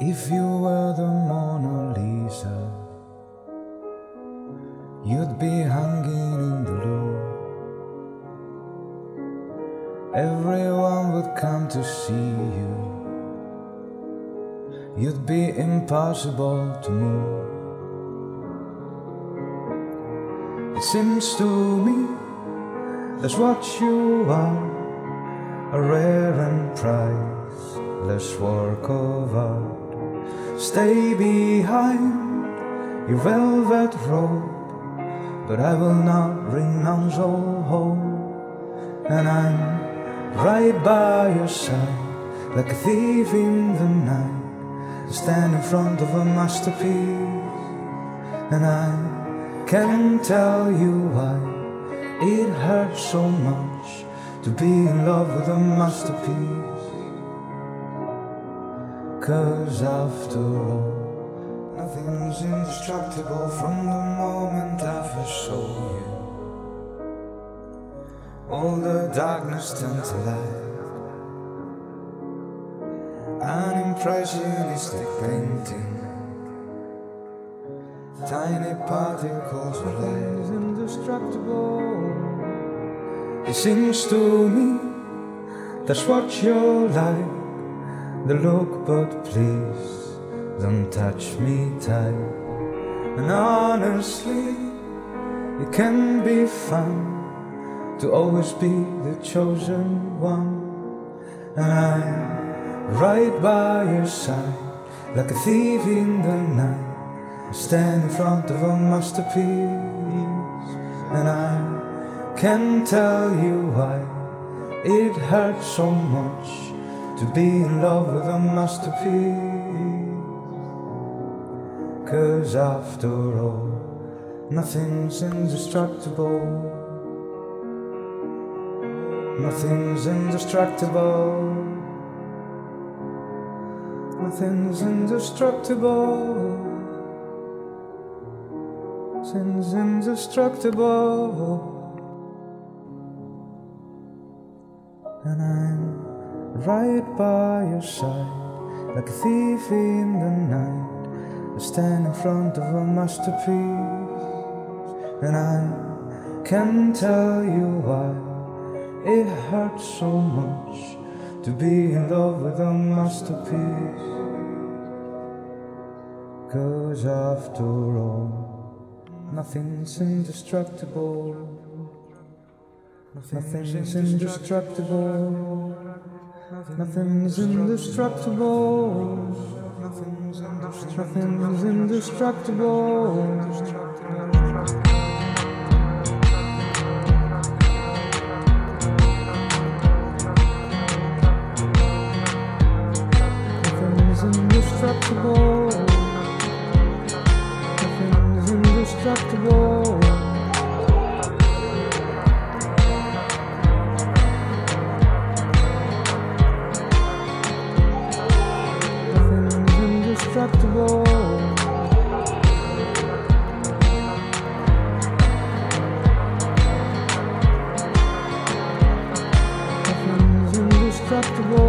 If you were the Mona Lisa, you'd be hanging in the Louvre. Everyone would come to see you. You'd be impossible to move. It seems to me that's what you are a rare and priceless work of art. Stay behind your velvet robe, but I will not renounce all hope. And I'm right by your side, like a thief in the night, stand in front of a masterpiece. And I can't tell you why it hurts so much to be in love with a masterpiece. Cause after all, nothing's indestructible from the moment I first saw you. All the darkness turned to light. An impressionistic painting. Tiny particles of light is indestructible. It seems to me that's what you're like the look, but please don't touch me tight. And honestly, it can be fun to always be the chosen one. And I'm right by your side, like a thief in the night. I stand in front of a masterpiece, and I can't tell you why it hurts so much to be in love with a masterpiece. Cause after all, nothing's indestructible. Nothing's indestructible. Nothing's indestructible. Nothing's indestructible. And I'm right by your side, like a thief in the night. I stand in front of a masterpiece, and I can't tell you why it hurts so much to be in love with a masterpiece. Cause after all, nothing's indestructible. Nothing's indestructible. Nothing's indestructible. Nothing's indestructible. Nothing's indestructible. Nothing's indestructible. comfortable. Nothing's indestructible.